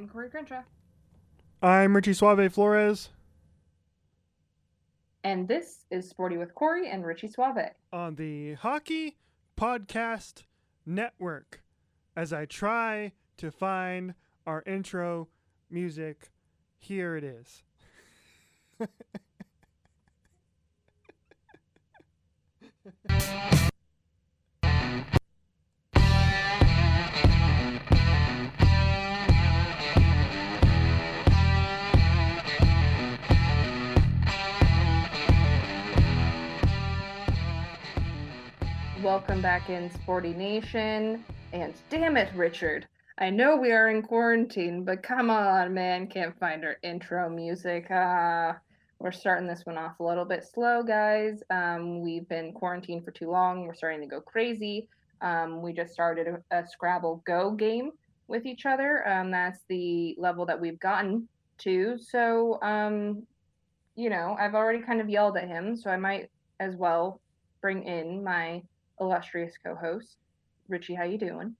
I'm Corey Crenshaw. I'm Richie Suave Flores. And this is Sporty with Corey and Richie Suave. On the Hockey Podcast Network, as I try to find our intro music, here it is. Welcome back in Sporty Nation. And damn it, Richard. I know we are in quarantine, but come on, man. Can't find our intro music. Uh, we're starting this one off a little bit slow, guys. Um, we've been quarantined for too long. We're starting to go crazy. Um, we just started a, a, Scrabble Go game with each other. Um, that's the level that we've gotten to. So, um, you know, I've already kind of yelled at him, so I might as well bring in my illustrious co-host. Richie, how you doing?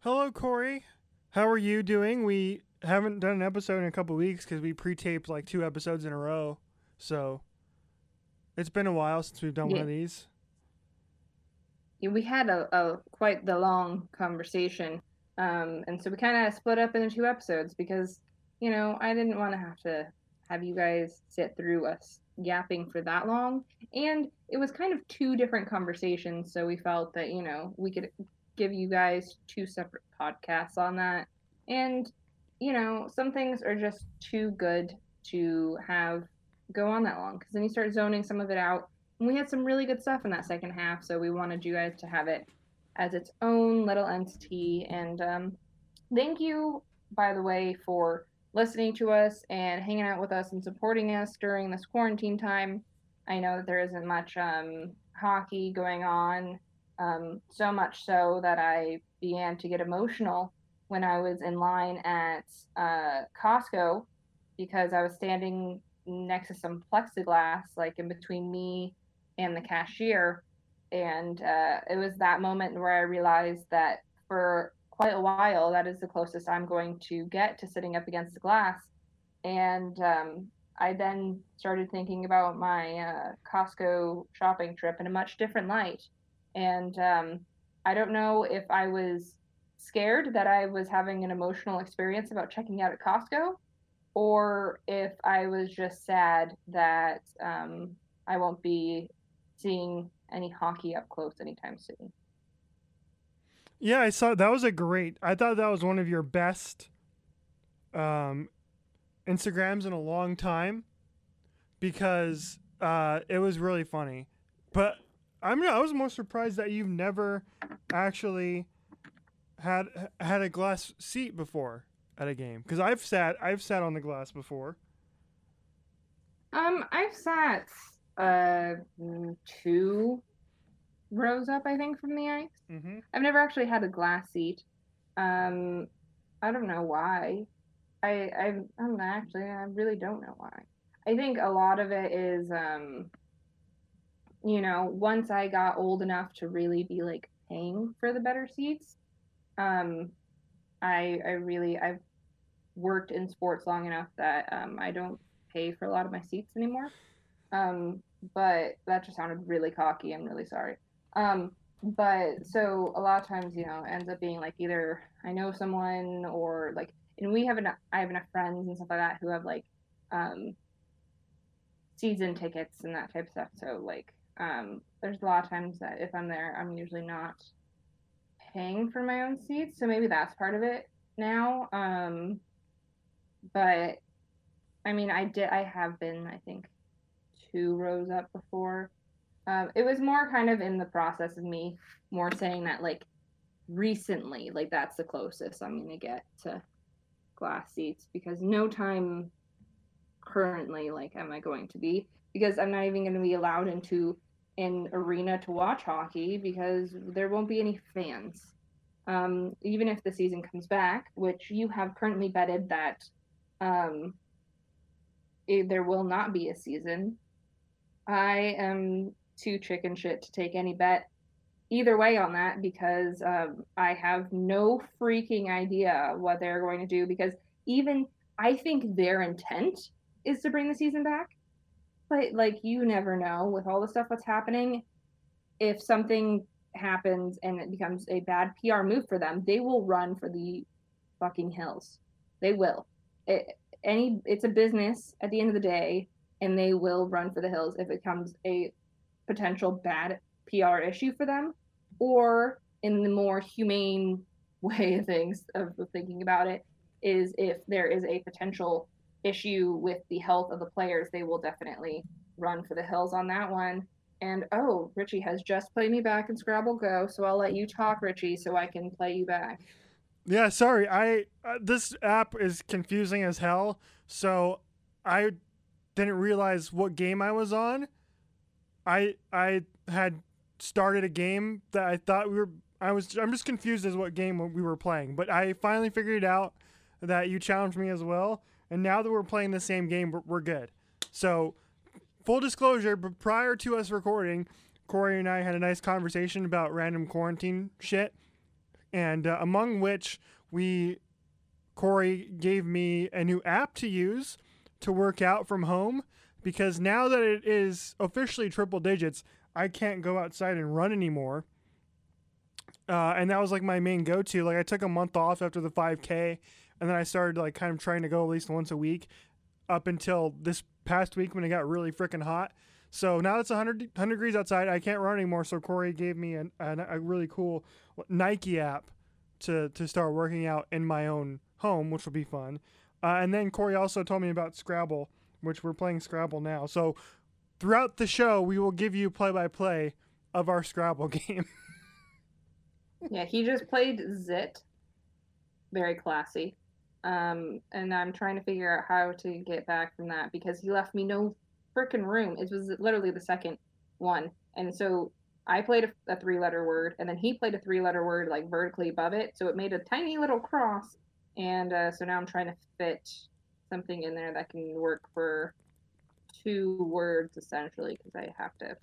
Hello, Corey. How are you doing? We haven't done an episode in a couple weeks because we pre-taped like two episodes in a row. So it's been a while since we've done yeah. one of these. Yeah, we had a, a quite the long conversation, um, and so we kind of split up into two episodes because you know I didn't want to have to have you guys sit through us yapping for that long. And it was kind of two different conversations. So we felt that, you know, we could give you guys two separate podcasts on that. And, you know, some things are just too good to have go on that long because then you start zoning some of it out. And we had some really good stuff in that second half. So we wanted you guys to have it as its own little entity. And um, thank you, by the way, for listening to us and hanging out with us and supporting us during this quarantine time. I know that there isn't much um, hockey going on, um, so much so that I began to get emotional when I was in line at uh, Costco because I was standing next to some plexiglass, like in between me and the cashier. And uh, it was that moment where I realized that for quite a while. That is the closest I'm going to get to sitting up against the glass. And um, I then started thinking about my uh, Costco shopping trip in a much different light. And um, I don't know if I was scared that I was having an emotional experience about checking out at Costco, or if I was just sad that um, I won't be seeing any hockey up close anytime soon. Yeah, I saw that was a great. I thought that was one of your best um, Instagrams in a long time because uh, it was really funny. But I'm I was more surprised that you've never actually had had a glass seat before at a game because I've sat I've sat on the glass before. Um, I've sat uh two rows up, I think, from the ice. Mm-hmm. I've never actually had a glass seat. Um, I don't know why. I I I'm actually I really don't know why. I think a lot of it is um, you know, once I got old enough to really be like paying for the better seats, um, I I really I've worked in sports long enough that um, I don't pay for a lot of my seats anymore. Um, but that just sounded really cocky. I'm really sorry. Um, but so a lot of times, you know, ends up being like either I know someone or like, and we have enough, I have enough friends and stuff like that who have like, um, season tickets and that type of stuff. So like, um, there's a lot of times that if I'm there, I'm usually not paying for my own seats. So maybe that's part of it now. Um, but I mean, I did, I have been, I think, two rows up before. Um, it was more kind of in the process of me more saying that like recently, like that's the closest I'm gonna get to glass seats because no time currently like am I going to be because I'm not even to be allowed into an arena to watch hockey because there won't be any fans. Um, even if the season comes back, which you have currently betted that um, it, there will not be a season, I am too chicken shit to take any bet either way on that because um, I have no freaking idea what they're going to do because even I think their intent is to bring the season back. But like you never know with all the stuff that's happening, if something happens and it becomes a bad PR move for them, they will run for the fucking hills. They will. It, any it's a business at the end of the day and they will run for the hills if it becomes a potential bad PR issue for them or in the more humane way of things of thinking about it is if there is a potential issue with the health of the players they will definitely run for the hills on that one. And oh richie has just played me back in scrabble go so i'll let you talk richie so i can play you back. Yeah sorry i uh, this app is confusing as hell so i didn't realize what game i was on i i had started a game that I thought we were. I was. I'm just confused as what game we were playing, but I finally figured out that you challenged me as well, and now that we're playing the same game, we're, we're good. So, full disclosure, but prior to us recording, Corey and I had a nice conversation about random quarantine shit, and uh, among which we, Corey gave me a new app to use to work out from home because now that it is officially triple digits, I can't go outside and run anymore. Uh, and that was like my main go to. Like I took a month off after the 5K, and then I started like kind of trying to go at least once a week, up until this past week when it got really freaking hot. So now it's 100, 100 degrees outside. I can't run anymore. So Corey gave me an, an, a really cool Nike app to to start working out in my own home, which will be fun. Uh, and then Corey also told me about Scrabble, which we're playing Scrabble now. So throughout the show, we will give you play by play of our Scrabble game. yeah, he just played Zit. Very classy. Um, and I'm trying to figure out how to get back from that because he left me no freaking room. It was literally the second one. And so I played a, a three letter word, and then he played a three letter word like vertically above it. So it made a tiny little cross. And uh, so now I'm trying to fit something in there that can work for two words essentially because I have to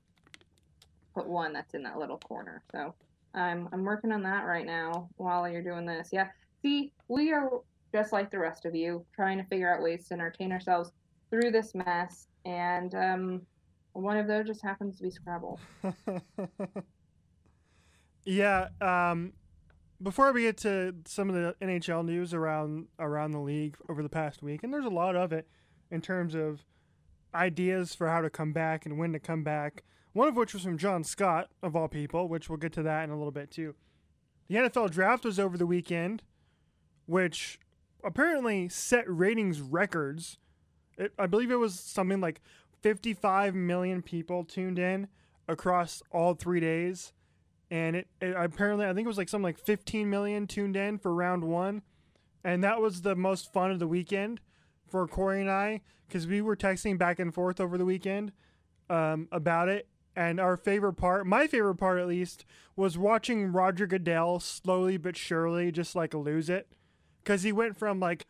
put one that's in that little corner. So I'm I'm working on that right now while you're doing this. Yeah. See, we are just like the rest of you, trying to figure out ways to entertain ourselves through this mess, and um, one of those just happens to be Scrabble. yeah. Um, before we get to some of the NHL news around around the league over the past week, and there's a lot of it in terms of ideas for how to come back and when to come back. One of which was from John Scott, of all people, which we'll get to that in a little bit too. The NFL draft was over the weekend, which apparently set ratings records. It, I believe it was something like 55 million people tuned in across all three days. And it, it apparently, I think it was like something like 15 million tuned in for round one. And that was the most fun of the weekend for Corey and I because we were texting back and forth over the weekend um, about it. And our favorite part, my favorite part at least, was watching Roger Goodell slowly but surely just like lose it. Because he went from like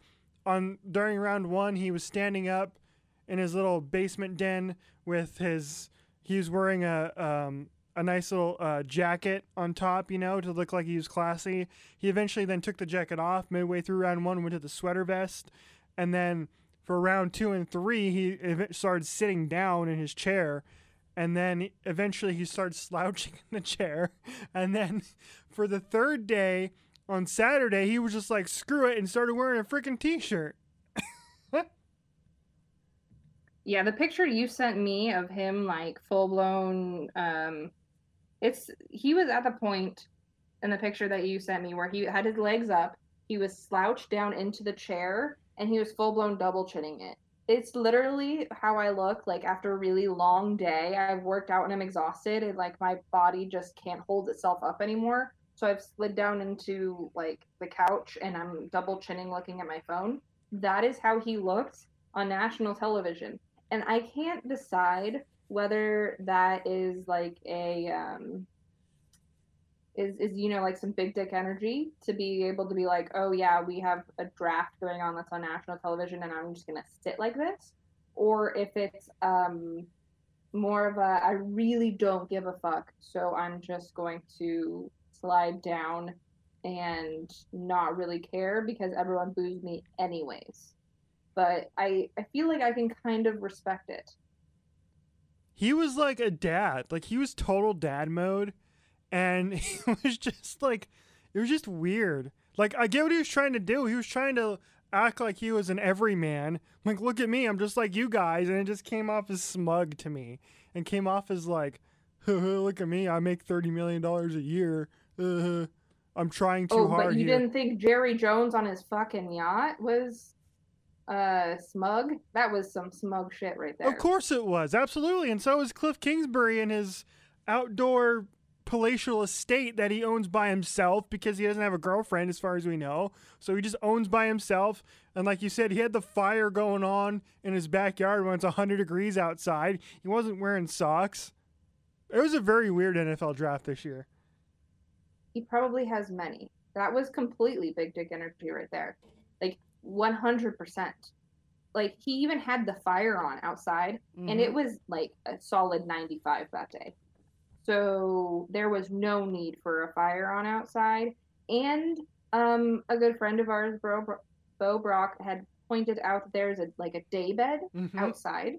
on during round one, he was standing up in his little basement den with his, he was wearing a, um, a nice little uh, jacket on top, you know, to look like he was classy. He eventually then took the jacket off midway through round one, went to the sweater vest, and then for round two and three, he started sitting down in his chair. And then eventually he started slouching in the chair. And then for the third day on Saturday, he was just like, screw it, and started wearing a freaking t shirt. yeah, the picture you sent me of him, like full blown, um, it's he was at the point in the picture that you sent me where he had his legs up, he was slouched down into the chair, and he was full blown double chinning it. It's literally how I look like after a really long day. I've worked out and I'm exhausted and like my body just can't hold itself up anymore. So I've slid down into like the couch and I'm double chinning looking at my phone. That is how he looks on national television. And I can't decide whether that is like a um is is you know like some big dick energy to be able to be like oh yeah we have a draft going on that's on national television and i'm just gonna sit like this or if it's um more of a I really don't give a fuck, so I'm just going to slide down and not really care because everyone boos me anyways. But I I feel like I can kind of respect it. He was like a dad. Like he was total dad mode and he was just like it was just weird. Like I get what he was trying to do. He was trying to act like he was an everyman. Like, look at me, I'm just like you guys, and it just came off as smug to me, and came off as like, look at me, I make thirty million dollars a year. Uh, I'm trying too oh, hard. but you here. didn't think Jerry Jones on his fucking yacht was uh smug? That was some smug shit right there. Of course it was, absolutely, and so is Cliff Kingsbury and his outdoor palatial estate that he owns by himself because he doesn't have a girlfriend, as far as we know. So he just owns by himself. And like you said, he had the fire going on in his backyard when it's 100 degrees outside. He wasn't wearing socks. It was a very weird NFL draft this year. He probably has many. That was completely big dick energy right there. Like 100%. Like he even had the fire on outside, mm-hmm. and it was like a solid 95 that day. So there was no need for a fire on outside. And um, a good friend of ours, Bo, Bo Brock, had pointed out there's a like a day bed mm-hmm. outside.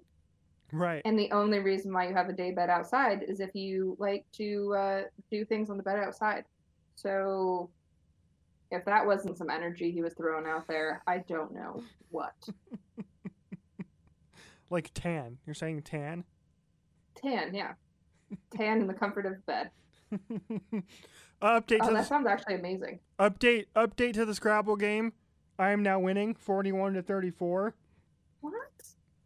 Right. And the only reason why you have a day bed outside is if you like to uh, do things on the bed outside. So if that wasn't some energy he was throwing out there, I don't know what. like tan. You're saying tan? Tan, yeah tan in the comfort of bed. update. Oh, that the, sounds actually amazing. Update. Update to the Scrabble game. I am now winning, forty-one to thirty-four. What?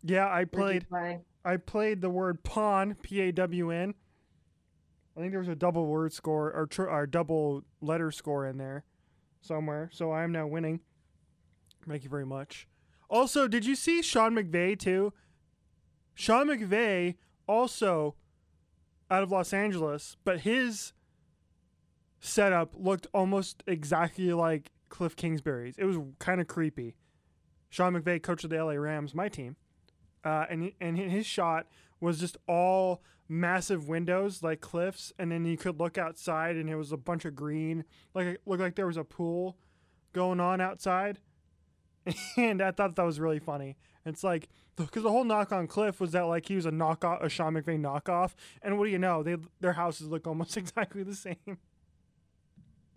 Yeah, I played. Play? I played the word pawn, P A W N. I think there was a double word score or, tr- or double letter score in there somewhere. So I am now winning. Thank you very much. Also, did you see Sean McVay too? Sean McVay also out of Los Angeles, but his setup looked almost exactly like Cliff Kingsbury's. It was kind of creepy. Sean McVay, coach of the LA Rams, my team, uh, and and his shot was just all massive windows like cliffs, and then you could look outside, and it was a bunch of green, like it looked like there was a pool going on outside, and I thought that was really funny. It's like because the whole knock on Cliff was that like he was a knockoff, a Sean McVay knockoff, and what do you know? They their houses look almost exactly the same.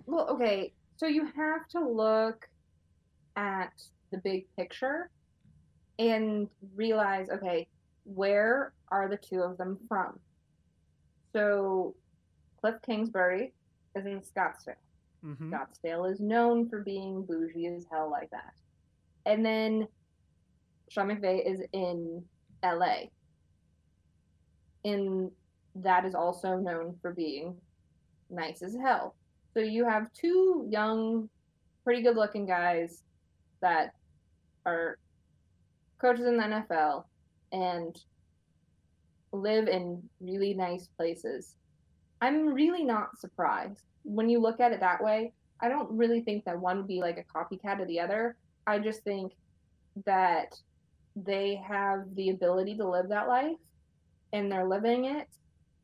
Well, okay, so you have to look at the big picture and realize, okay, where are the two of them from? So, Cliff Kingsbury is in Scottsdale. Mm-hmm. Scottsdale is known for being bougie as hell like that. And then Sean McVay is in LA. And that is also known for being nice as hell. So you have two young, pretty good looking guys that are coaches in the NFL and live in really nice places. I'm really not surprised. When you look at it that way, I don't really think that one would be like a copycat of the other. I just think that they have the ability to live that life and they're living it.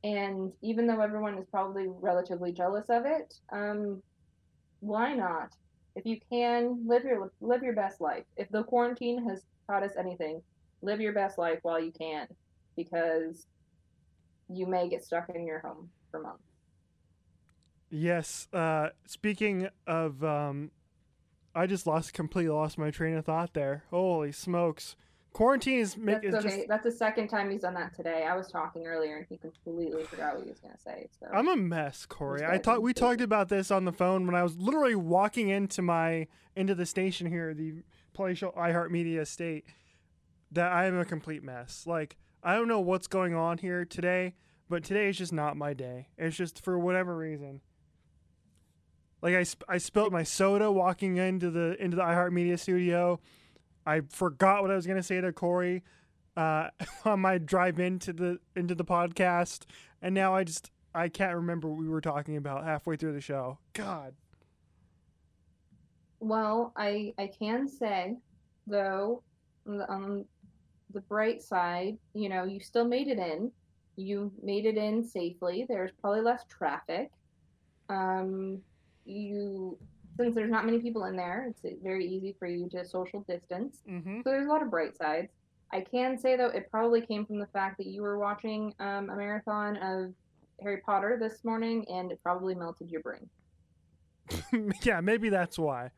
And even though everyone is probably relatively jealous of it, um, why not? If you can live your live your best life. If the quarantine has taught us anything, live your best life while you can, because you may get stuck in your home for months. Yes. Uh, speaking of, um, I just lost completely lost my train of thought there. Holy smokes! Quarantine is, That's okay. just. That's the second time he's done that today. I was talking earlier and he completely forgot what he was gonna say. So I'm a mess, Corey. I thought we talked about this on the phone when I was literally walking into my into the station here, the palatial iHeartMedia estate. That I am a complete mess. Like I don't know what's going on here today, but today is just not my day. It's just for whatever reason. Like I, sp- I spilled my soda walking into the into the iHeartMedia studio. I forgot what I was gonna say to Corey uh, on my drive into the into the podcast, and now I just I can't remember what we were talking about halfway through the show. God. Well, I I can say though, on the bright side, you know, you still made it in. you made it in safely. There's probably less traffic. Um, you since there's not many people in there, it's very easy for you to social distance. Mm-hmm. So there's a lot of bright sides. I can say though, it probably came from the fact that you were watching um, a marathon of Harry Potter this morning, and it probably melted your brain. yeah, maybe that's why.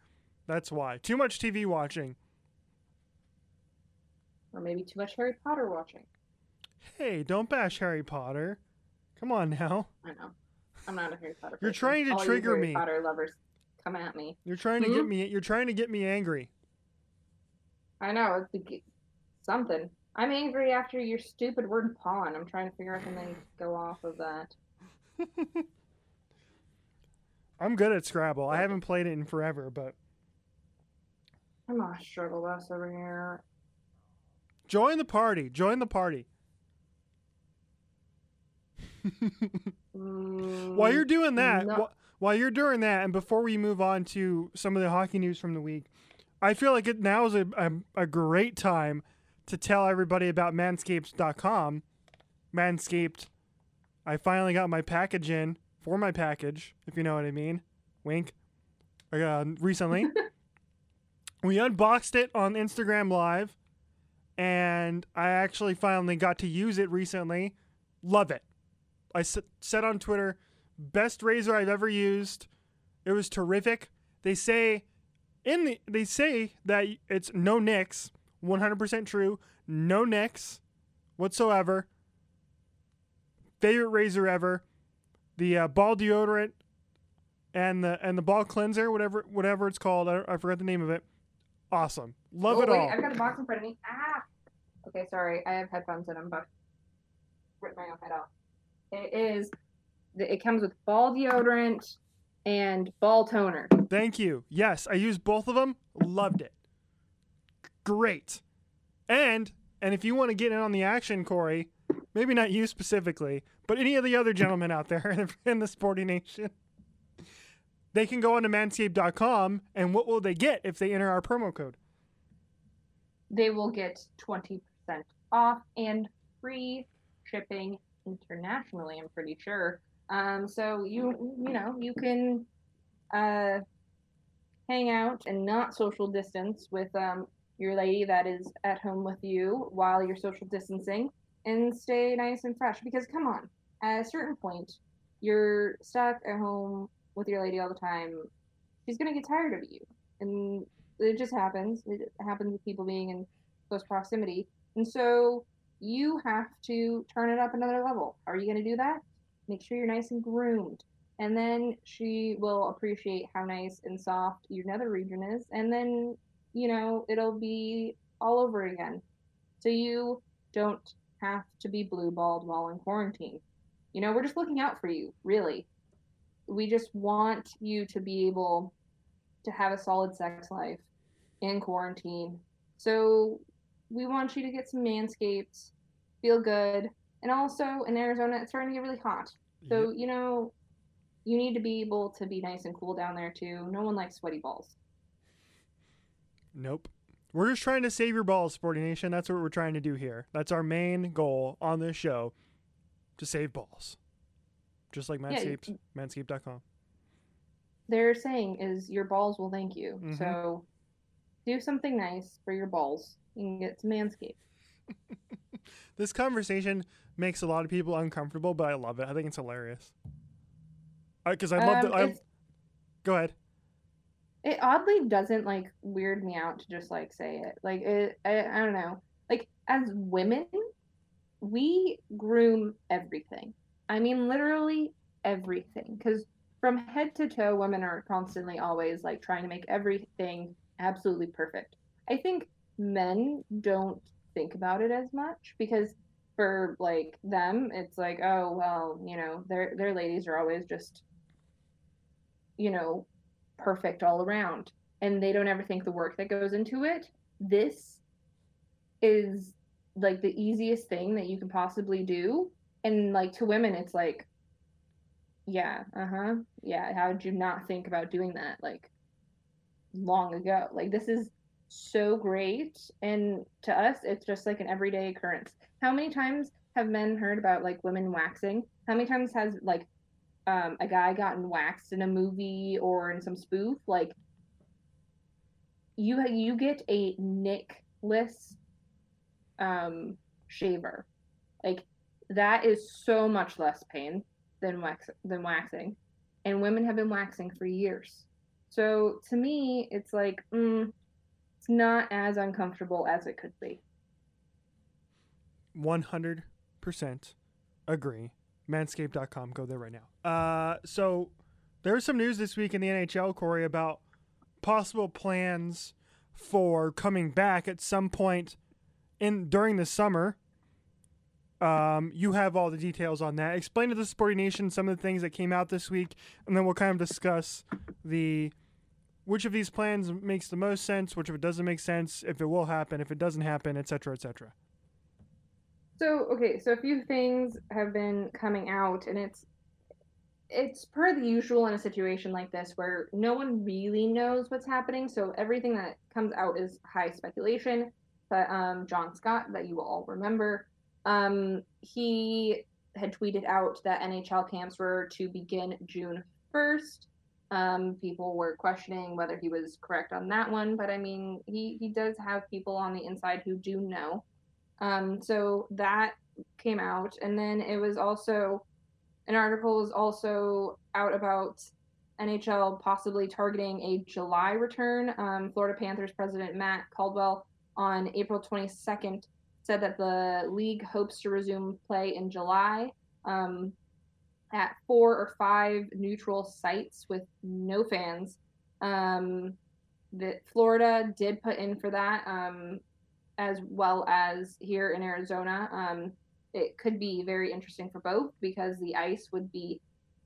That's why. Too much TV watching. Or maybe too much Harry Potter watching. Hey, don't bash Harry Potter. Come on now. I know. I'm not a Harry Potter. You're person. trying to All you trigger Harry me. Potter lovers, come at me. You're trying to get Hmm? me. You're trying to get me angry. I know it's something. I'm angry after your stupid word pawn. I'm trying to figure out something to go off of that. I'm good at Scrabble. I haven't played it in forever, but I'm on a struggle bus over here. Join the party. Join the party. Mm, while you're doing that, no. wh- while you're doing that, and before we move on to some of the hockey news from the week, I feel like it now is a, a, a great time to tell everybody about manscaped.com. Manscaped, I finally got my package in for my package, if you know what I mean. Wink. Uh, recently, we unboxed it on Instagram Live, and I actually finally got to use it recently. Love it. I said on Twitter, best razor I've ever used. It was terrific. They say in the they say that it's no nicks, 100% true, no nicks whatsoever. Favorite razor ever. The uh, ball deodorant and the and the ball cleanser, whatever whatever it's called, I, I forgot the name of it. Awesome, love oh, it wait, all. I've got a box in front of me. Ah. Okay, sorry. I have headphones in. I'm about to rip my own head off. It is. It comes with ball deodorant and ball toner. Thank you. Yes, I used both of them. Loved it. Great. And and if you want to get in on the action, Corey, maybe not you specifically, but any of the other gentlemen out there in the sporting nation, they can go on to manscaped.com and what will they get if they enter our promo code? They will get 20% off and free shipping internationally, I'm pretty sure. Um, so you you know, you can uh hang out and not social distance with um your lady that is at home with you while you're social distancing and stay nice and fresh because come on, at a certain point you're stuck at home with your lady all the time. She's to get tired of you. And it just happens. It happens with people being in close proximity. And so you have to turn it up another level. Are you to do that? Make sure you're nice and groomed. And then she will appreciate how nice and soft your nether region is. And then, you know, it'll be all over again. So you don't have to be blue balled while in quarantine. You know, we're just looking out for you, really. We just want you to be able to have a solid sex life in quarantine. So we want you to get some manscaped, feel good, and also in Arizona it's starting to get really hot. So you know, you need to be able to be nice and cool down there too. No one likes sweaty balls. Nope. We're just trying to save your balls, Sporting Nation. That's what we're trying to do here. That's our main goal on this show to save balls. Just like Yeah, Manscaped, manscaped.com. They're saying is your balls will thank you. Mhm. So do something nice for your balls. You can get some manscaped. This conversation makes a lot of people uncomfortable, but I love it. I think it's hilarious. Because I love Um, the. I, go ahead. it oddly doesn't like weird me out to just like say it like it I, I don't know like as women we groom everything i mean literally everything because from head to toe women are constantly always like trying to make everything absolutely perfect. I think men don't think about it as much because for like them it's like oh well you know their their ladies are always just you know perfect all around and they don't ever think the work that goes into it. This is like the easiest thing that you can possibly do and like to women it's like yeah uh-huh yeah how did you not think about doing that like long ago like this is so great and to us it's just like an everyday occurrence how many times have men heard about like women waxing? How many times has like um, a guy gotten waxed in a movie or in some spoof? Like you you get a nickless um, shaver, like that is so much less pain than wax than waxing, and women have been waxing for years. So to me, it's like mm, it's not as uncomfortable as it could be. One hundred percent agree. Manscaped.com. Go there right now. Uh, so there's some news this week in the NHL, Corey, about possible plans for coming back at some point in during the summer. Um, you have all the details on that. Explain to the Sporting Nation some of the things that came out this week, and then we'll kind of discuss the which of these plans makes the most sense, which of it doesn't make sense, if it will happen, if it doesn't happen, etc., etc. So okay, so a few things have been coming out, and it's it's per the usual in a situation like this where no one really knows what's happening. So everything that comes out is high speculation. But um, John Scott, that you all remember, um, he had tweeted out that NHL camps were to begin June 1st. Um, people were questioning whether he was correct on that one, but I mean, he, he does have people on the inside who do know. Um, so that came out, and then it was also an article was also out about NHL possibly targeting a July return. Um, Florida Panthers president Matt Caldwell on April 22nd said that the league hopes to resume play in July um, at four or five neutral sites with no fans. Um, that Florida did put in for that, um, as well as here in Arizona. Um, it could be very interesting for both because the ice would be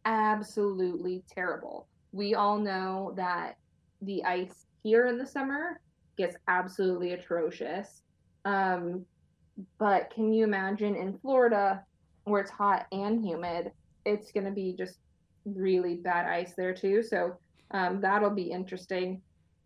absolutely terrible. We all know that the ice here in the summer gets absolutely atrocious. Um, but can you imagine in Florida where it's hot and humid? It's going to be just really bad ice there too. So um, that'll be interesting.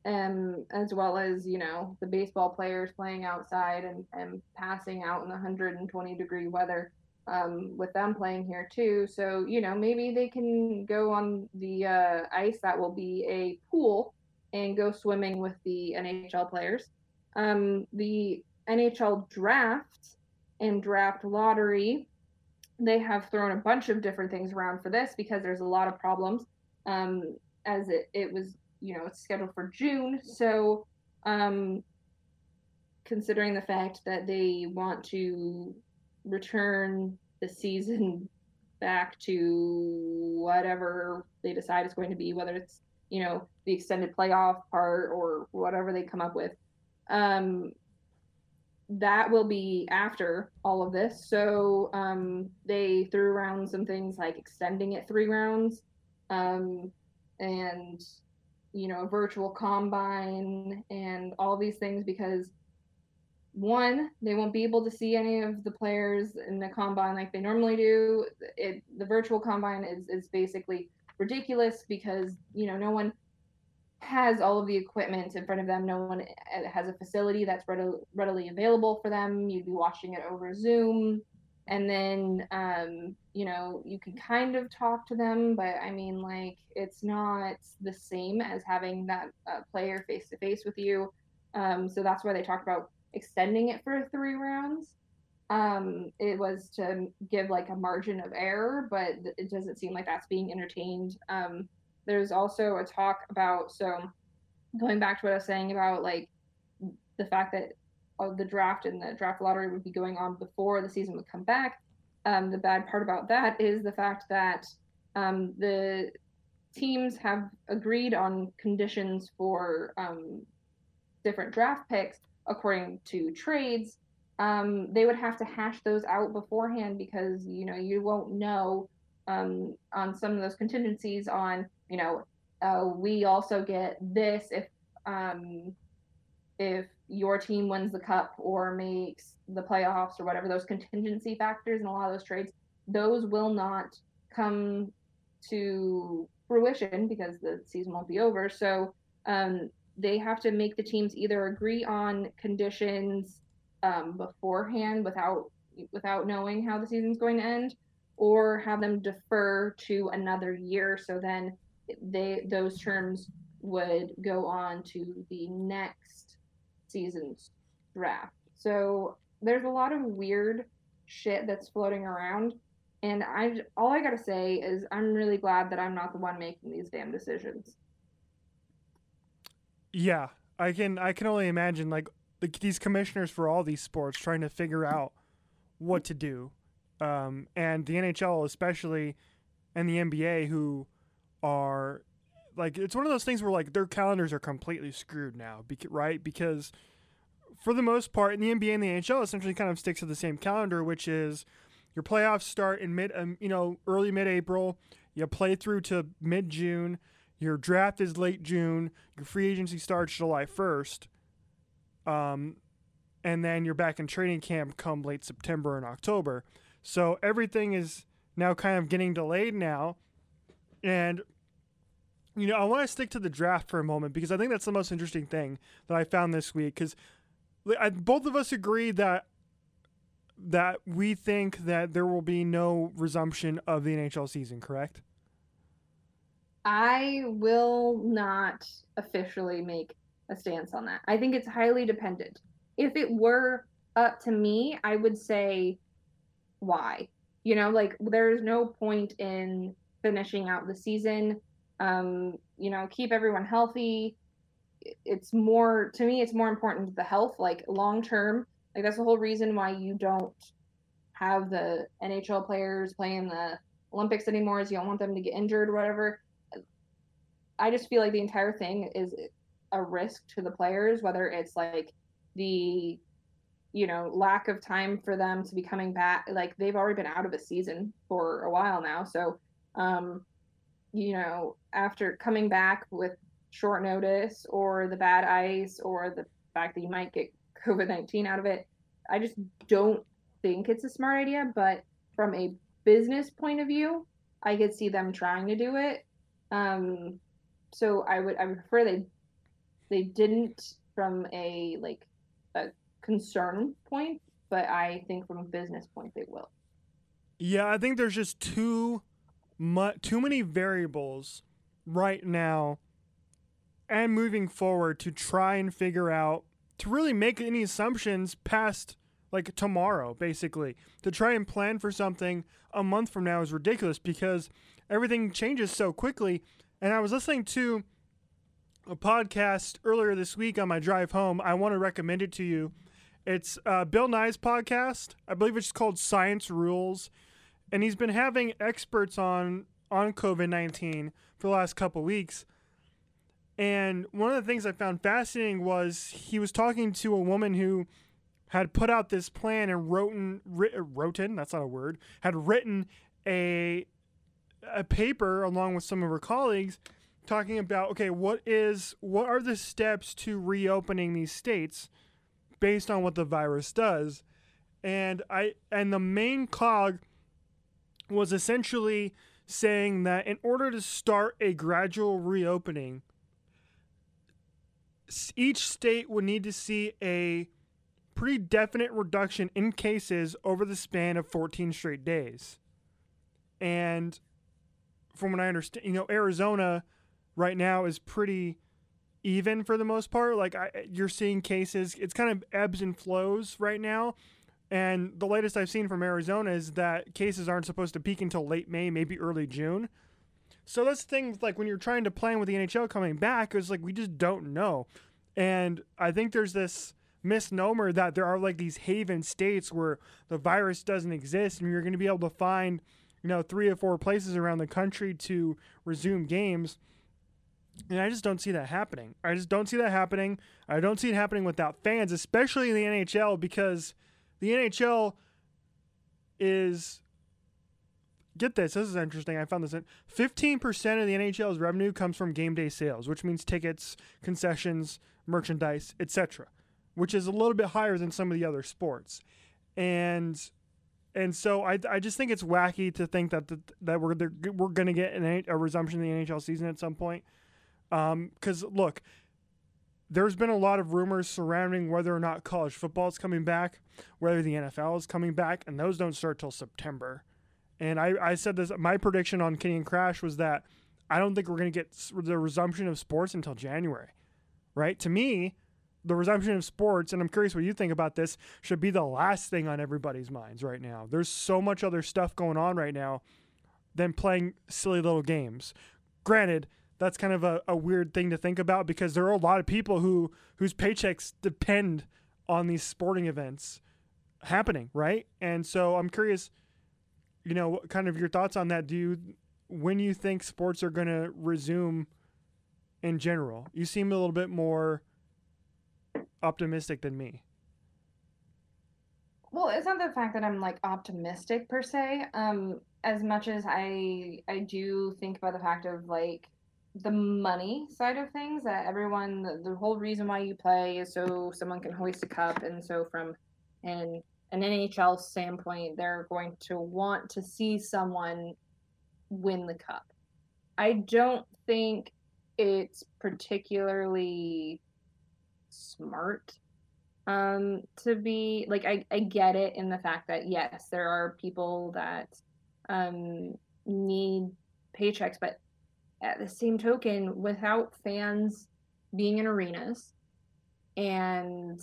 Um, as well as, you know, the baseball players playing outside and, and passing out in the 120 degree weather um, with them playing here too. So, you know, maybe they can go on the uh, ice that will be a pool and go swimming with the NHL players. Um, the NHL draft and draft lottery, they have thrown a bunch of different things around for this because there's a lot of problems. Um, as it, it was, you know, it's scheduled for June. So, um, considering the fact that they want to return the season back to whatever they decide is going to be, whether it's, you know, the extended playoff part or whatever they come up with. Um, that will be after all of this. So um, they threw around some things like extending it three rounds um, and, you know, a virtual combine and all these things because one, they won't be able to see any of the players in the combine like they normally do. It the virtual combine is is basically ridiculous because you know no one has all of the equipment in front of them. No one uh, has a facility that's readily, available for them. You'd be watching it over Zoom. And then, um, you know, you can kind of talk to them, but I mean, like, it's not the same as having that uh, player face to face with you. Um, so that's why they talked about extending it for three rounds. Um, it was to give like a margin of error, but it doesn't seem like that's being entertained. Um, there's also a talk about so going back to what I was saying about like the fact that uh, the draft and the draft lottery would be going on before the season would come back. Um, the bad part about that is the fact that um, the teams have agreed on conditions for um, different draft picks according to trades. Um, they would have to hash those out beforehand because you know you won't know um, on some of those contingencies on you know, uh, we also get this if um, if your team wins the cup or makes the playoffs or whatever those contingency factors and a lot of those trades those will not come to fruition because the season won't be over so um, they have to make the teams either agree on conditions um, beforehand without without knowing how the season's going to end, or have them defer to another year. So then they those terms would go on to the next season's draft. So there's a lot of weird shit that's floating around. And I all I gotta say is I'm really glad that I'm not the one making these damn decisions. Yeah, I can I can only imagine like the, these commissioners for all these sports trying to figure out what to do, um, and the NHL especially, and the NBA who are like it's one of those things where like their calendars are completely screwed now, right? Because for the most part, in the NBA and the NHL essentially kind of sticks to the same calendar, which is your playoffs start in mid, um, you know, early mid-April. You play through to mid-June. Your draft is late June. Your free agency starts July first. Um, and then you're back in training camp come late September and October. So everything is now kind of getting delayed now. And you know, I want to stick to the draft for a moment because I think that's the most interesting thing that I found this week. Because both of us agree that that we think that there will be no resumption of the NHL season. Correct? I will not officially make a stance on that. I think it's highly dependent. If it were up to me, I would say why. You know, like there's no point in finishing out the season um, you know, keep everyone healthy. It's more to me. It's more important the health, like long term. Like that's the whole reason why you don't have the NHL players playing the Olympics anymore. Is you don't want them to get injured or whatever. I just feel like the entire thing is a risk to the players, whether it's like the you know lack of time for them to be coming back like they've already been out of a season for a while now so um you know, after coming back with short notice or the bad ice or the fact that you might get COVID 19 out of it, I just don't think it's a smart idea. But from a business point of view, I could see them trying to do it. Um, so I would I would prefer they they didn't from a like a concern point, but I think from a business point they will. Yeah, I think there's just too mu- too many variables right now and moving forward to try and figure out to really make any assumptions past like tomorrow basically. To try and plan for something a month from now is ridiculous because everything changes so quickly. And i was listening to a podcast earlier this week on my drive home. I want to recommend it to you. It's uh, bill nye's podcast. I believe it's called science rules and he's been having experts on on COVID nineteen for the last couple weeks. And one of the things I found fascinating was he was talking to a woman who had put out this plan and wrote written that's not a word had written a a paper along with some of her colleagues talking about okay what is what are the steps to reopening these states based on what the virus does and i and the main cog was essentially saying that in order to start a gradual reopening, each state would need to see a pretty definite reduction in cases over the span of 14 straight days. And from what I understand, you know, Arizona right now is pretty even for the most part. Like I, you're seeing cases, it's kind of ebbs and flows right now. And the latest I've seen from Arizona is that cases aren't supposed to peak until late May, maybe early June. So that's the thing, like when you're trying to plan with the NHL coming back, it's like we just don't know. And I think there's this misnomer that there are like these haven states where the virus doesn't exist and you're going to be able to find, you know, three or four places around the country to resume games. And I just don't see that happening. I just don't see that happening. I don't see it happening without fans, especially in the NHL, because the NHL is get this. This is interesting. I found this. Fifteen percent of the NHL's revenue comes from game day sales, which means tickets, concessions, merchandise, etc., which is a little bit higher than some of the other sports. And and so I, I just think it's wacky to think that the, that we're we're going to get an, a resumption of the NHL season at some point. Um, Because um, look, there's been a lot of rumors surrounding whether or not college football is coming back, whether the NFL is coming back, and those don't start till September. And I, I said this, my prediction on Canadian Crash was that I don't think we're going to get the resumption of sports until January, right? To me, the resumption of sports, and I'm curious what you think about this, should be the last thing on everybody's minds right now. There's so much other stuff going on right now than playing silly little games. Granted, that's kind of a, a weird thing to think about because there are a lot of people who whose paychecks depend on these sporting events happening, right? And so I'm curious, you know, kind of your thoughts on that. Do you when you think sports are going to resume in general? You seem a little bit more optimistic than me. Well, it's not the fact that I'm like optimistic per se. Um, as much as I I do think about the fact of like the money side of things that everyone the, the whole reason why you play is so someone can hoist a cup and so from an an NHL standpoint they're going to want to see someone win the cup. I don't think it's particularly smart um to be like I, I get it in the fact that yes there are people that um need paychecks but at the same token without fans being in arenas and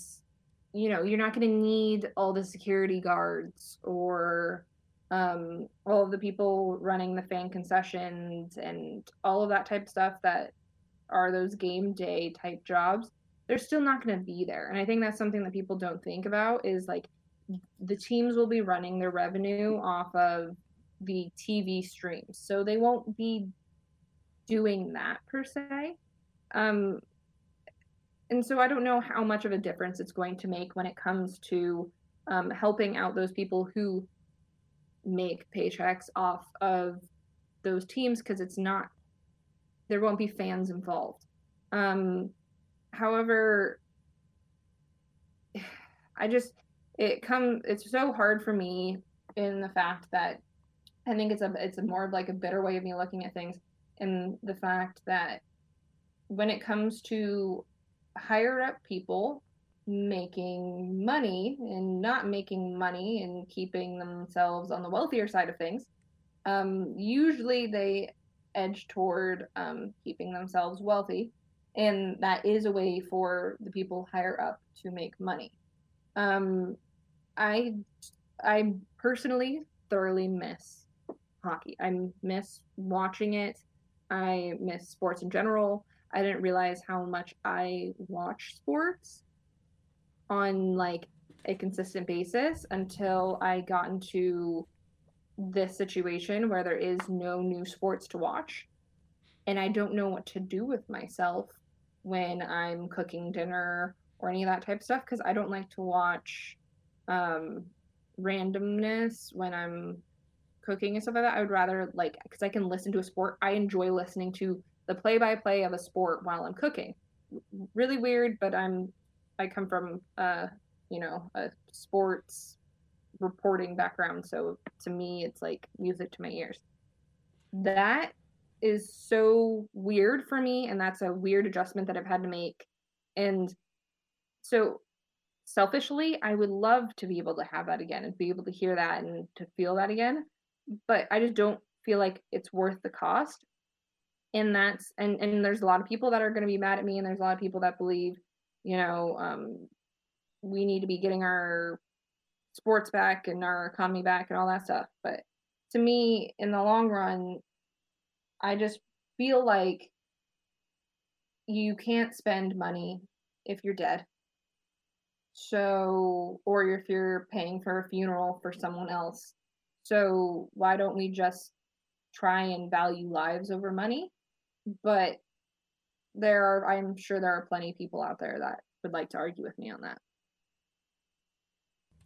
you know you're not going to need all the security guards or um, all of the people running the fan concessions and all of that type of stuff that are those game day type jobs they're still not going to be there. And I think that's something that people don't think about is like the teams will be running their revenue off of the TV streams. So they won't be doing that per se. Um, and so I don't know how much of a difference it's going to make when it comes to um, helping out those people who make paychecks off of those teams because it's not there won't be fans involved. Um, however i just it come it's so hard for me in the fact that i think it's a it's a more of like a bitter way of me looking at things in the fact that when it comes to higher up people making money and not making money and keeping themselves on the wealthier side of things um, usually they edge toward um, keeping themselves wealthy and that is a way for the people higher up to make money. Um, I I personally thoroughly miss hockey. I miss watching it. I miss sports in general. I didn't realize how much I watch sports on like a consistent basis until I got into this situation where there is no new sports to watch and I don't know what to do with myself when I'm cooking dinner or any of that type of stuff because I don't like to watch um, randomness when I'm cooking and stuff like that. I would rather like because I can listen to a sport. I enjoy listening to the play-by-play of a sport while I'm cooking. Really weird, but I'm I come from uh you know a sports reporting background, so to me it's like music to my ears. That is so weird for me and that's a weird adjustment that I've had to make. And so selfishly, I would love to be able to have that again and be able to hear that and to feel that again, but I just don't feel like it's worth the cost. And that's and and there's a lot of people that are going to be mad at me and there's a lot of people that believe, you know, um we need to be getting our sports back and our economy back and all that stuff. But to me, in the long run, I just feel like you can't spend money if you're dead. So, or if you're paying for a funeral for someone else. So, why don't we just try and value lives over money? But there are, I'm sure there are plenty of people out there that would like to argue with me on that.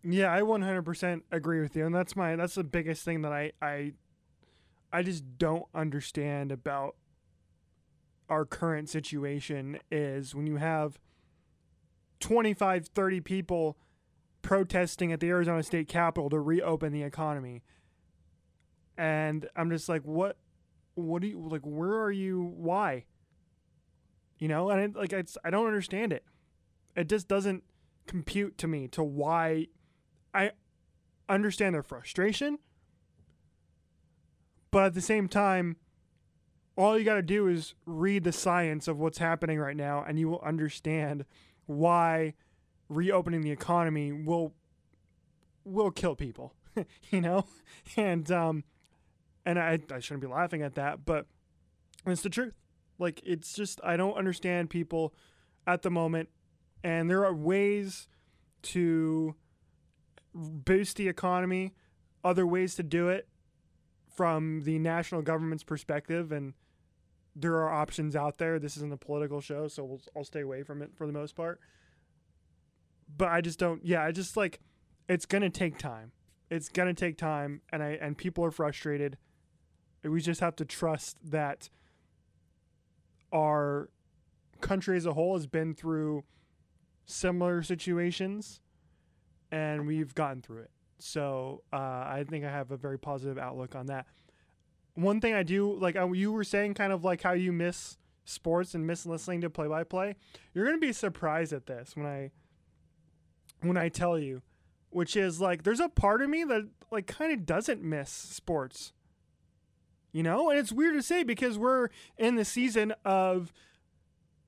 Yeah, I 100% agree with you, and that's my that's the biggest thing that I I I just don't understand about our current situation is when you have 25, 30 people protesting at the Arizona State Capitol to reopen the economy. And I'm just like, what, what do you, like, where are you, why? You know, and it, like it's I don't understand it. It just doesn't compute to me to why I understand their frustration, but at the same time, all you got to do is read the science of what's happening right now, and you will understand why reopening the economy will will kill people. you know, and um, and I I shouldn't be laughing at that, but it's the truth. Like it's just I don't understand people at the moment, and there are ways to boost the economy, other ways to do it from the national government's perspective, and there are options out there. This isn't a political show, so we'll, I'll stay away from it for the most part. But I just don't. Yeah, I just like it's gonna take time. It's gonna take time, and I and people are frustrated. We just have to trust that our country as a whole has been through similar situations, and we've gotten through it. So uh, I think I have a very positive outlook on that. One thing I do like, uh, you were saying, kind of like how you miss sports and miss listening to play by play. You're gonna be surprised at this when I when I tell you, which is like there's a part of me that like kind of doesn't miss sports. You know, and it's weird to say because we're in the season of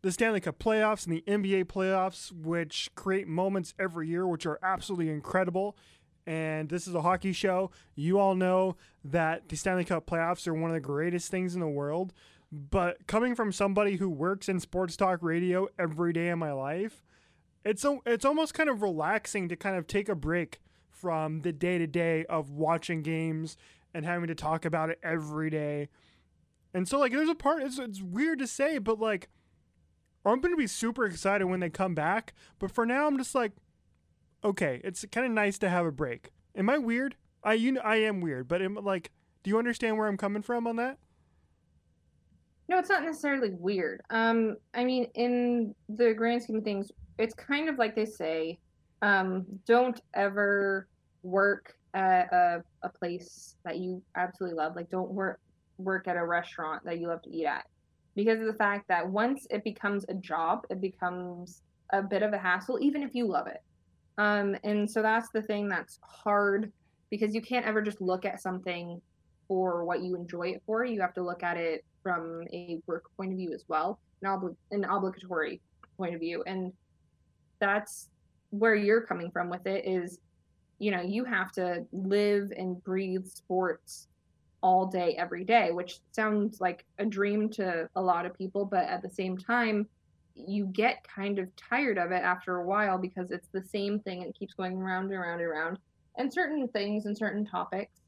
the Stanley Cup playoffs and the NBA playoffs, which create moments every year, which are absolutely incredible. And this is a hockey show. You all know that the Stanley Cup playoffs are one of the greatest things in the world. But coming from somebody who works in sports talk radio every day of my life, it's a, it's almost kind of relaxing to kind of take a break from the day to day of watching games and having to talk about it every day. And so like there's a part it's, it's weird to say, but like I'm going to be super excited when they come back, but for now I'm just like okay, it's kind of nice to have a break. Am I weird? I you know, I am weird, but am, like do you understand where I'm coming from on that? No, it's not necessarily weird. Um, I mean, in the grand scheme of things, it's kind of like they say, um, don't ever work at a, a place that you absolutely love. Like, don't work work at a restaurant that you love to eat at, because of the fact that once it becomes a job, it becomes a bit of a hassle, even if you love it. Um, and so that's the thing that's hard because you can't ever just look at something for what you enjoy it for. You have to look at it from a work point of view as well, an, obli- an obligatory point of view. And that's where you're coming from with it is you know you have to live and breathe sports all day every day which sounds like a dream to a lot of people but at the same time you get kind of tired of it after a while because it's the same thing. It keeps going around and around and around and certain things and certain topics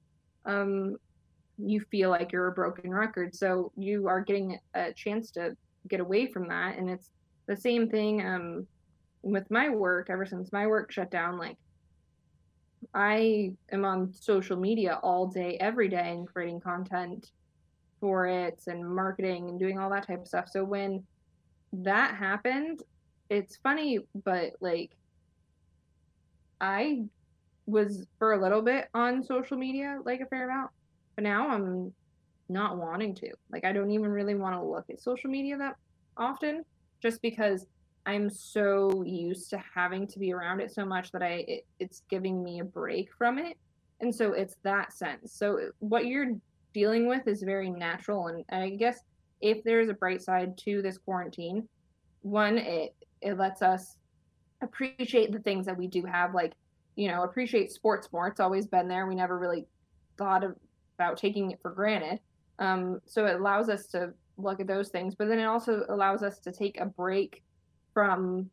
um you feel like you're a broken record. So you are getting a chance to get away from that. And it's the same thing um with my work ever since my work shut down like i am on social media all day every day and creating content for it and marketing and doing all that type of stuff. So when that happened it's funny but like i was for a little bit on social media like a fair amount but now i'm not wanting to. Like i don't even really want to look at social media that often just because I'm so used to having to be around it so much that I it, it's giving me a break from it. And so it's that sense. So what you're dealing with is very natural and, I guess if there's a bright side to this quarantine, one it it lets us appreciate the things that we do have like, you know, appreciate sports more. It's always been there. We never really thought of, about taking it for granted. Um, so it allows us to look at those things, but then it also allows us to take a break from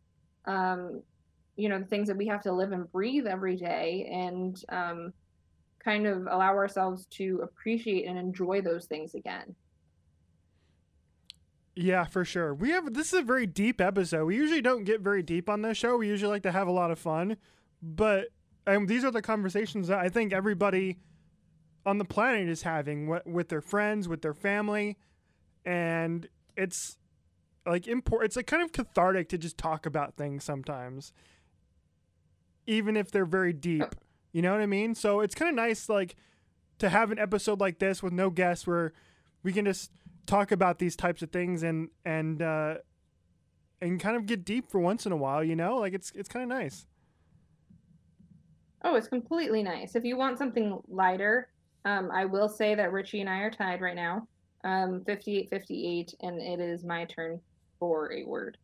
um, you know the things that we have to live and breathe every day and um, kind of allow ourselves to appreciate and enjoy those things again. Yeah for sure. We have this is a very deep episode. We usually don't get very deep on this show. We usually like to have a lot of fun. But and these are the conversations that i think everybody on the planet is having with their friends with their family. And it's like import it's like kind of cathartic to just talk about things sometimes even if they're very deep you know what i mean so it's kind of nice like to have an episode like this with no guests where we can just talk about these types of things and and uh and kind of get deep for once in a while. You know, like it's it's kind of nice. Oh, it's completely nice. If you want something lighter, um, I will say that Richie and I are tied right now, um, 58 58, and it is my turn for a word.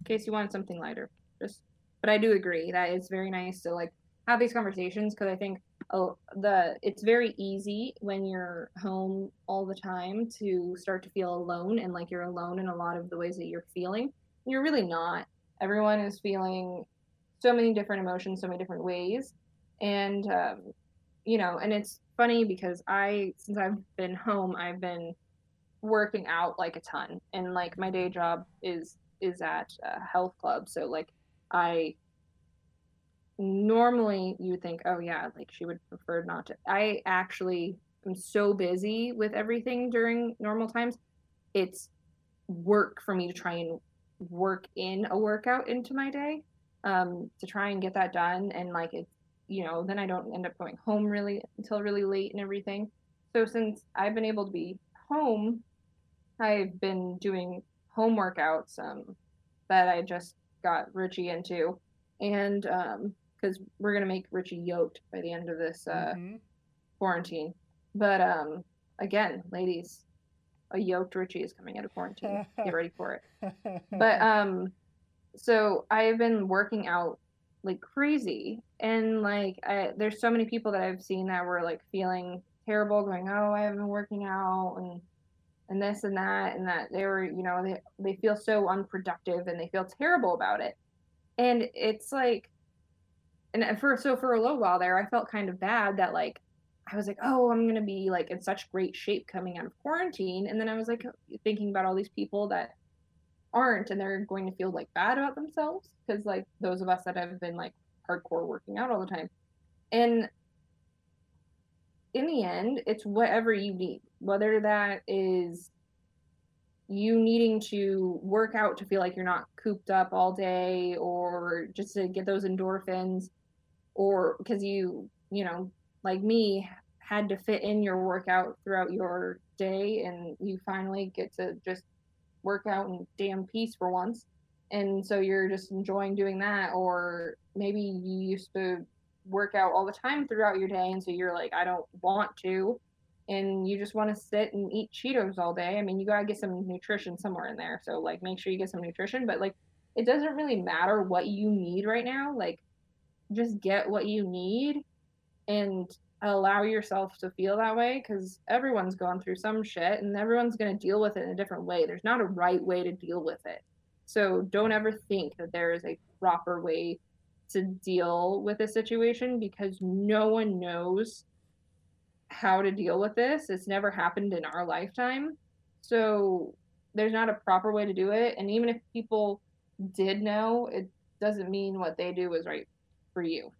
In case you want something lighter, just. But I do agree that it's very nice to like have these conversations because I think oh, the it's very easy when you're home all the time to start to feel alone and like you're alone in a lot of the ways that you're feeling. You're really not. Everyone is feeling so many different emotions, so many different ways, and um, you know, and it's funny because I since I've been home, I've been working out like a ton, and like my day job is is at a health club, so like I normally you think, oh yeah, like she would prefer not to. I actually am so busy with everything during normal times. It's work for me to try and work in a workout into my day um, to try and get that done. And like it's, you know, then I don't end up going home really until really late and everything. So since I've been able to be home, I've been doing home workouts um, that I just got Richie into. And um, because we're gonna make Richie yoked by the end of this uh, mm-hmm. quarantine. But um, again, ladies, a yoked Richie is coming out of quarantine. Get ready for it. But um, so I've been working out like crazy, and like I, there's so many people that I've seen that were like feeling terrible, going, "Oh, I haven't been working out," and and this and that, and that they were, you know, they they feel so unproductive and they feel terrible about it. And it's like and for so for a little while there, I felt kind of bad that like I was like, oh, I'm gonna be like in such great shape coming out of quarantine, and then I was like thinking about all these people that aren't, and they're going to feel like bad about themselves because like those of us that have been like hardcore working out all the time, and in the end, it's whatever you need, whether that is you needing to work out to feel like you're not cooped up all day or just to get those endorphins or because you you know like me had to fit in your workout throughout your day and you finally get to just work out in damn peace for once. And so you're just enjoying doing that or maybe you used to work out all the time throughout your day and so you're like i don't want to and you just want to sit and eat cheetos all day i mean you got to get some nutrition somewhere in there so like make sure you get some nutrition but like it doesn't really matter what you need right now like just get what you need and allow yourself to feel that way because everyone's gone through some shit and everyone's going to deal with it in a different way. There's not a right way to deal with it. So don't ever think that there is a proper way to deal with a situation because no one knows how to deal with this. It's never happened in our lifetime. So there's not a proper way to do it. And even if people did know, it doesn't mean what they do is right for you.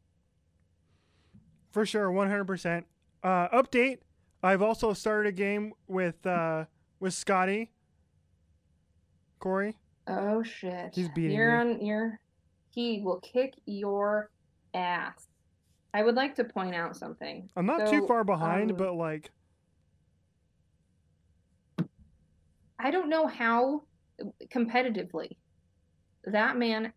For sure, 100%. Uh, update I've also started a game with uh, with Scotty. Corey. Oh shit! He's beating you're me. on. You're. He will kick your ass. I would like to point out something. I'm not so, too far behind, um, but like. I don't know how competitively that man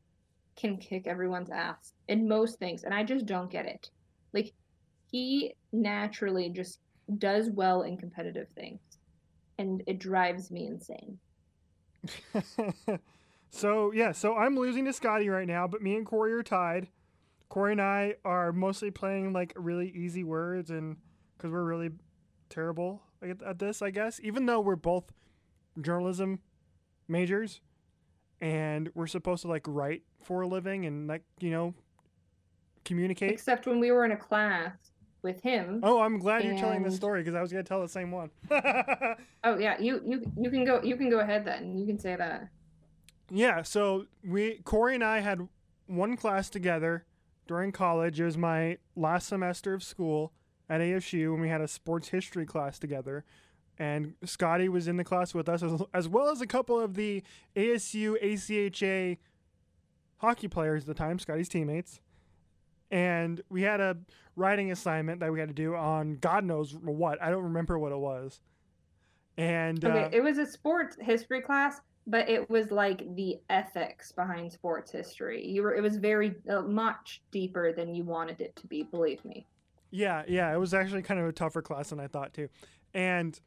can kick everyone's ass in most things, and I just don't get it. Like he naturally just does well in competitive things, and it drives me insane. so yeah, so I'm losing to Scotty right now, but me and Corey are tied. Corey and I are mostly playing like really easy words, and because we're really terrible at, at this, I guess. Even though we're both journalism majors, and we're supposed to like write for a living and like you know communicate. Except when we were in a class with him. Oh, I'm glad and... you're telling this story because I was gonna tell the same one. oh yeah, you you you can go you can go ahead then. You can say that. Yeah, so we Corey and I had one class together during college. It was my last semester of school at ASU, and we had a sports history class together and Scotty was in the class with us as, as well as a couple of the ASU ACHA hockey players at the time, Scotty's teammates. And we had a writing assignment that we had to do on God knows what. I don't remember what it was. And okay, uh, it was a sports history class, but it was like the ethics behind sports history. You were it was very uh, much deeper than you wanted it to be, believe me. Yeah, yeah, it was actually kind of a tougher class than I thought too, and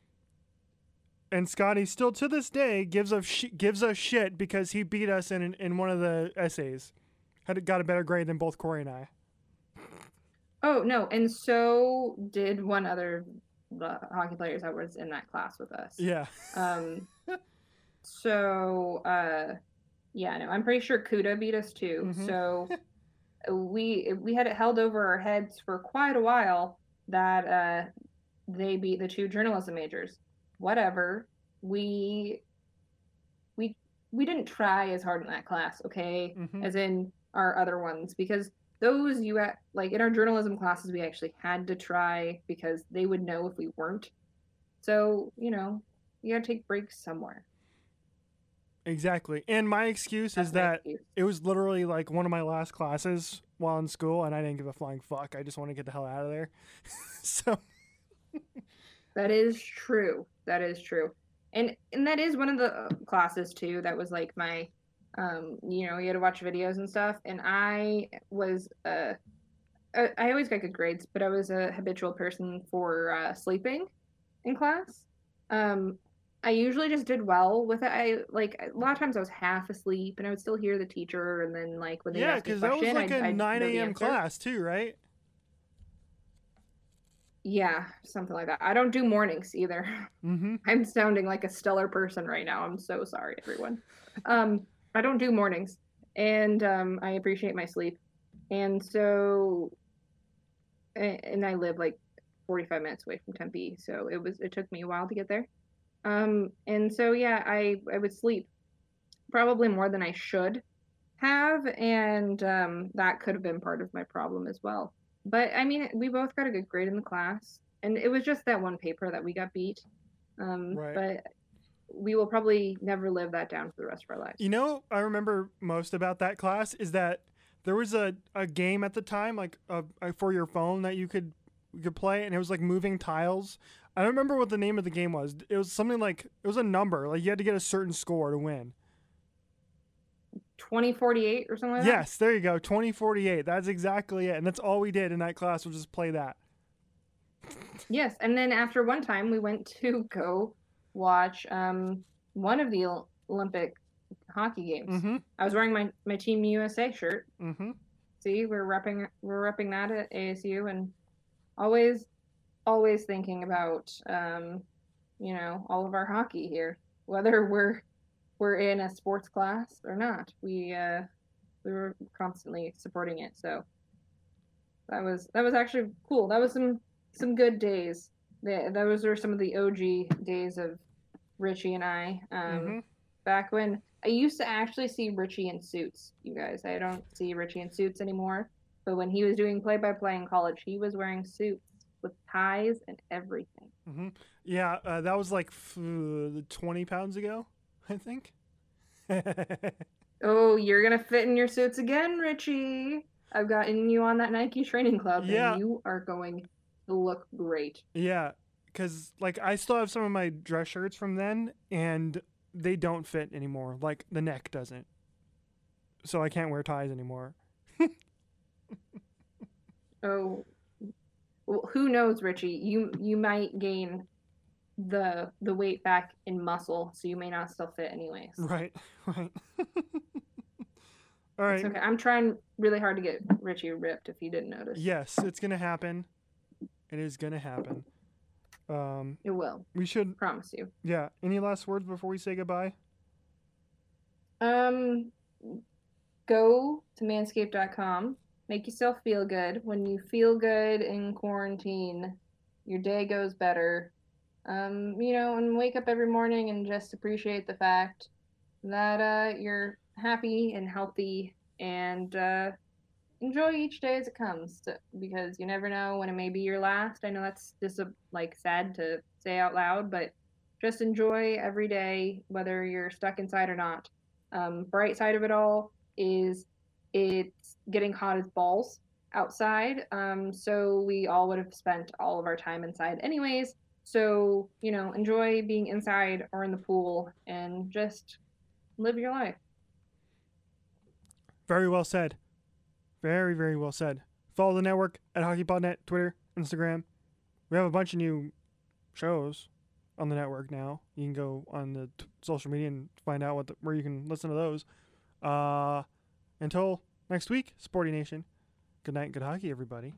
and Scotty still to this day gives us sh- gives us shit because he beat us in in one of the essays, had got a better grade than both Corey and I. Oh no, and so did one other uh, hockey players that was in that class with us. Yeah. Um. so, uh, yeah, no, I'm pretty sure Kuda beat us too. Mhm. So we we had it held over our heads for quite a while that uh they beat the two journalism majors. Whatever. We we we didn't try as hard in that class, okay? Mhm. As in our other ones because those you at like in our journalism classes we actually had to try because they would know if we weren't. So, you know, you got to take breaks somewhere. Exactly. And my excuse That's is my that excuse. it was literally like one of my last classes while in school, and I didn't give a flying fuck. I just want to get the hell out of there. so That is true. That is true. And and that is one of the uh, classes too that was like my um you know, you had to watch videos and stuff and I was uh I I always got good grades, but I was a habitual person for uh sleeping in class. Um I usually just did well with it. I like a lot of times I was half asleep and I would still hear the teacher and then like when they yeah, asked me a because that was like a I'd nine a.m. class too, right? Yeah, something like that. I don't do mornings either. Mm-hmm. I'm sounding like a stellar person right now. I'm so sorry, everyone. Um, I don't do mornings, and um, I appreciate my sleep, and so, and I live like 45 minutes away from Tempe, so it was it took me a while to get there. Um, and so yeah, I I would sleep probably more than I should have, and um, that could have been part of my problem as well. But I mean, we both got a good grade in the class, and it was just that one paper that we got beat. Um, Right. But we will probably never live that down for the rest of our lives. You know, I remember most about that class is that there was a, a game at the time, like uh, uh, for your phone that you could you could play, and it was like moving tiles. I don't remember what the name of the game was. It was something like it was a number, like you had to get a certain score to win. 2048 or something like that? Yes, there you go, twenty forty eight. That's exactly it, and that's all we did in that class was just play that. Yes. And then after one time, we went to go watch um, one of the Olympic hockey games. Mm-hmm. I was wearing my, my Team USA shirt. Mm-hmm. See, we're repping we're repping that at ASU, and always always thinking about um, you know all of our hockey here, whether we're we're in a sports class or not. We uh, we were constantly supporting it, so that was that was actually cool. That was some some good days. That those were some of the OG days of Richie and I. Um, Mhm. Back when I used to actually see Richie in suits, you guys. I don't see Richie in suits anymore. But when he was doing play by play in college, he was wearing suits with ties and everything. Mm-hmm. Yeah, uh, that was like f- twenty pounds ago, I think. Oh, you're gonna fit in your suits again, Richie. I've gotten you on that Nike training club, Yeah. and you are going to look great. Yeah, because like I still have some of my dress shirts from then, and they don't fit anymore. Like the neck doesn't, so I can't wear ties anymore. Oh, well, who knows, Richie? You you might gain the the weight back in muscle, so you may not still fit anyways. Right, right. All right. It's okay. I'm trying really hard to get Richie ripped. If you didn't notice, Yes, it's gonna happen. It is gonna happen. Um, it will. we should. Promise you. Yeah. Any last words before we say goodbye? Um, go to manscaped.com. Make yourself feel good. When you feel good in quarantine, your day goes better. Um, you know, and wake up every morning and just appreciate the fact that uh, you're happy and healthy and uh, enjoy each day as it comes to, because you never know when it may be your last. I know that's just a, like sad to say out loud, but just enjoy every day, whether you're stuck inside or not. Um, bright side of it all is it's getting hot as balls outside. Um, so we all would have spent all of our time inside anyways. So, you know, enjoy being inside or in the pool and just live your life. Very well said. Very, very well said. Follow the network at HockeyPodNet, Twitter, Instagram. We have a bunch of new shows on the network now. You can go on the t- social media and find out what the, where you can listen to those. Uh, until next week, Sporty Nation. Good night, and good hockey, everybody.